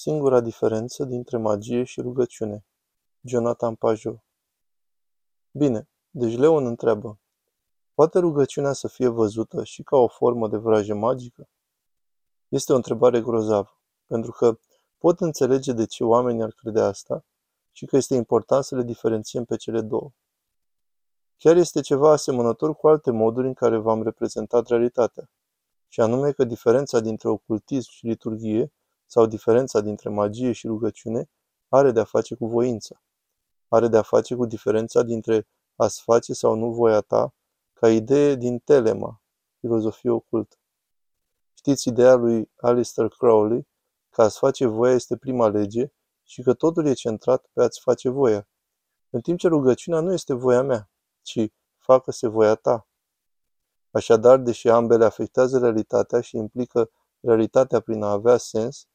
Singura diferență dintre magie și rugăciune. Jonathan Pajot Bine, deci Leon întreabă, poate rugăciunea să fie văzută și ca o formă de vrajă magică? Este o întrebare grozavă, pentru că pot înțelege de ce oamenii ar crede asta și că este important să le diferențiem pe cele două. Chiar este ceva asemănător cu alte moduri în care v-am reprezentat realitatea, și anume că diferența dintre ocultism și liturghie sau diferența dintre magie și rugăciune are de-a face cu voința. Are de-a face cu diferența dintre a-ți face sau nu voia ta, ca idee din telema, filozofie ocultă. Știți ideea lui Alistair Crowley că a-ți face voia este prima lege și că totul e centrat pe a-ți face voia. În timp ce rugăciunea nu este voia mea, ci facă-se voia ta. Așadar, deși ambele afectează realitatea și implică realitatea prin a avea sens,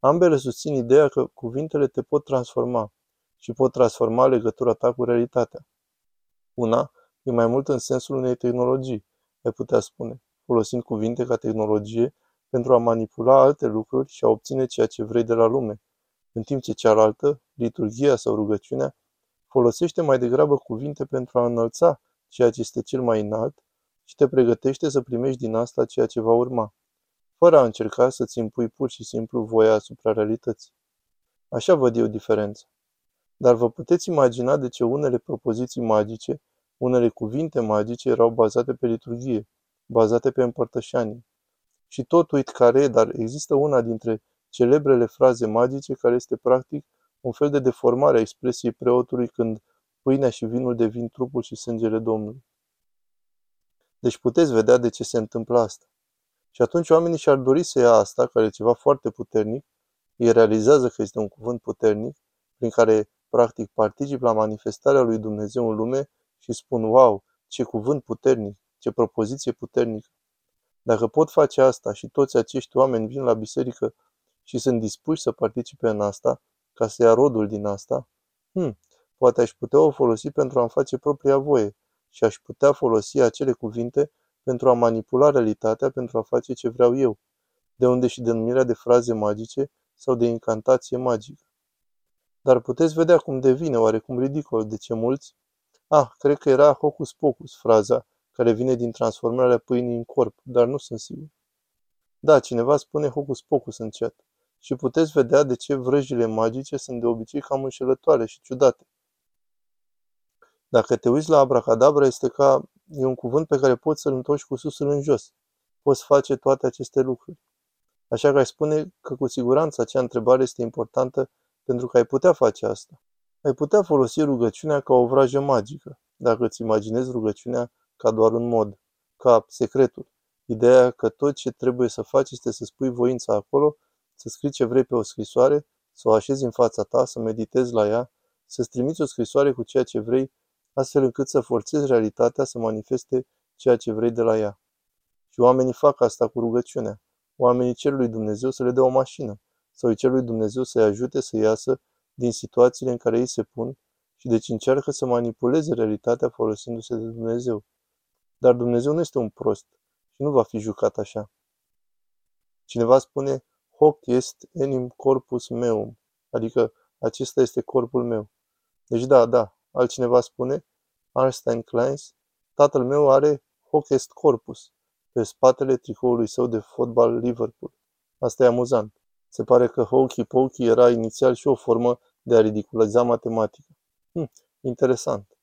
Ambele susțin ideea că cuvintele te pot transforma și pot transforma legătura ta cu realitatea. Una e mai mult în sensul unei tehnologii, ai putea spune, folosind cuvinte ca tehnologie pentru a manipula alte lucruri și a obține ceea ce vrei de la lume, în timp ce cealaltă, liturgia sau rugăciunea, folosește mai degrabă cuvinte pentru a înălța ceea ce este cel mai înalt și te pregătește să primești din asta ceea ce va urma fără a încerca să-ți impui pur și simplu voia asupra realității. Așa văd eu diferența. Dar vă puteți imagina de ce unele propoziții magice, unele cuvinte magice erau bazate pe liturghie, bazate pe împărtășanie. Și tot uit care e, dar există una dintre celebrele fraze magice care este practic un fel de deformare a expresiei preotului când pâinea și vinul devin trupul și sângele Domnului. Deci puteți vedea de ce se întâmplă asta. Și atunci oamenii și-ar dori să ia asta, care e ceva foarte puternic, ei realizează că este un cuvânt puternic, prin care practic particip la manifestarea lui Dumnezeu în lume și spun, wow, ce cuvânt puternic, ce propoziție puternică. Dacă pot face asta și toți acești oameni vin la biserică și sunt dispuși să participe în asta, ca să ia rodul din asta, hmm, poate aș putea o folosi pentru a-mi face propria voie și aș putea folosi acele cuvinte pentru a manipula realitatea pentru a face ce vreau eu, de unde și denumirea de fraze magice sau de incantație magică. Dar puteți vedea cum devine oarecum ridicol de ce mulți. Ah, cred că era hocus pocus fraza, care vine din transformarea pâinii în corp, dar nu sunt sigur. Da, cineva spune hocus pocus în chat. Și puteți vedea de ce vrăjile magice sunt de obicei cam înșelătoare și ciudate. Dacă te uiți la abracadabra, este ca E un cuvânt pe care poți să-l întorci cu susul în jos. Poți face toate aceste lucruri. Așa că ai spune că cu siguranță acea întrebare este importantă pentru că ai putea face asta. Ai putea folosi rugăciunea ca o vrajă magică, dacă îți imaginezi rugăciunea ca doar un mod, ca secretul. Ideea că tot ce trebuie să faci este să spui voința acolo, să scrii ce vrei pe o scrisoare, să o așezi în fața ta, să meditezi la ea, să-ți trimiți o scrisoare cu ceea ce vrei astfel încât să forțezi realitatea să manifeste ceea ce vrei de la ea. Și oamenii fac asta cu rugăciunea. Oamenii cer lui Dumnezeu să le dea o mașină sau îi cer lui Dumnezeu să-i ajute să iasă din situațiile în care ei se pun și deci încearcă să manipuleze realitatea folosindu-se de Dumnezeu. Dar Dumnezeu nu este un prost și nu va fi jucat așa. Cineva spune, hoc est enim corpus meum, adică acesta este corpul meu. Deci da, da, Altcineva spune, Einstein Kleins, tatăl meu are Hockest Corpus pe spatele tricoului său de fotbal Liverpool. Asta e amuzant. Se pare că Hokey Pokey era inițial și o formă de a ridiculiza matematica. Hm, interesant.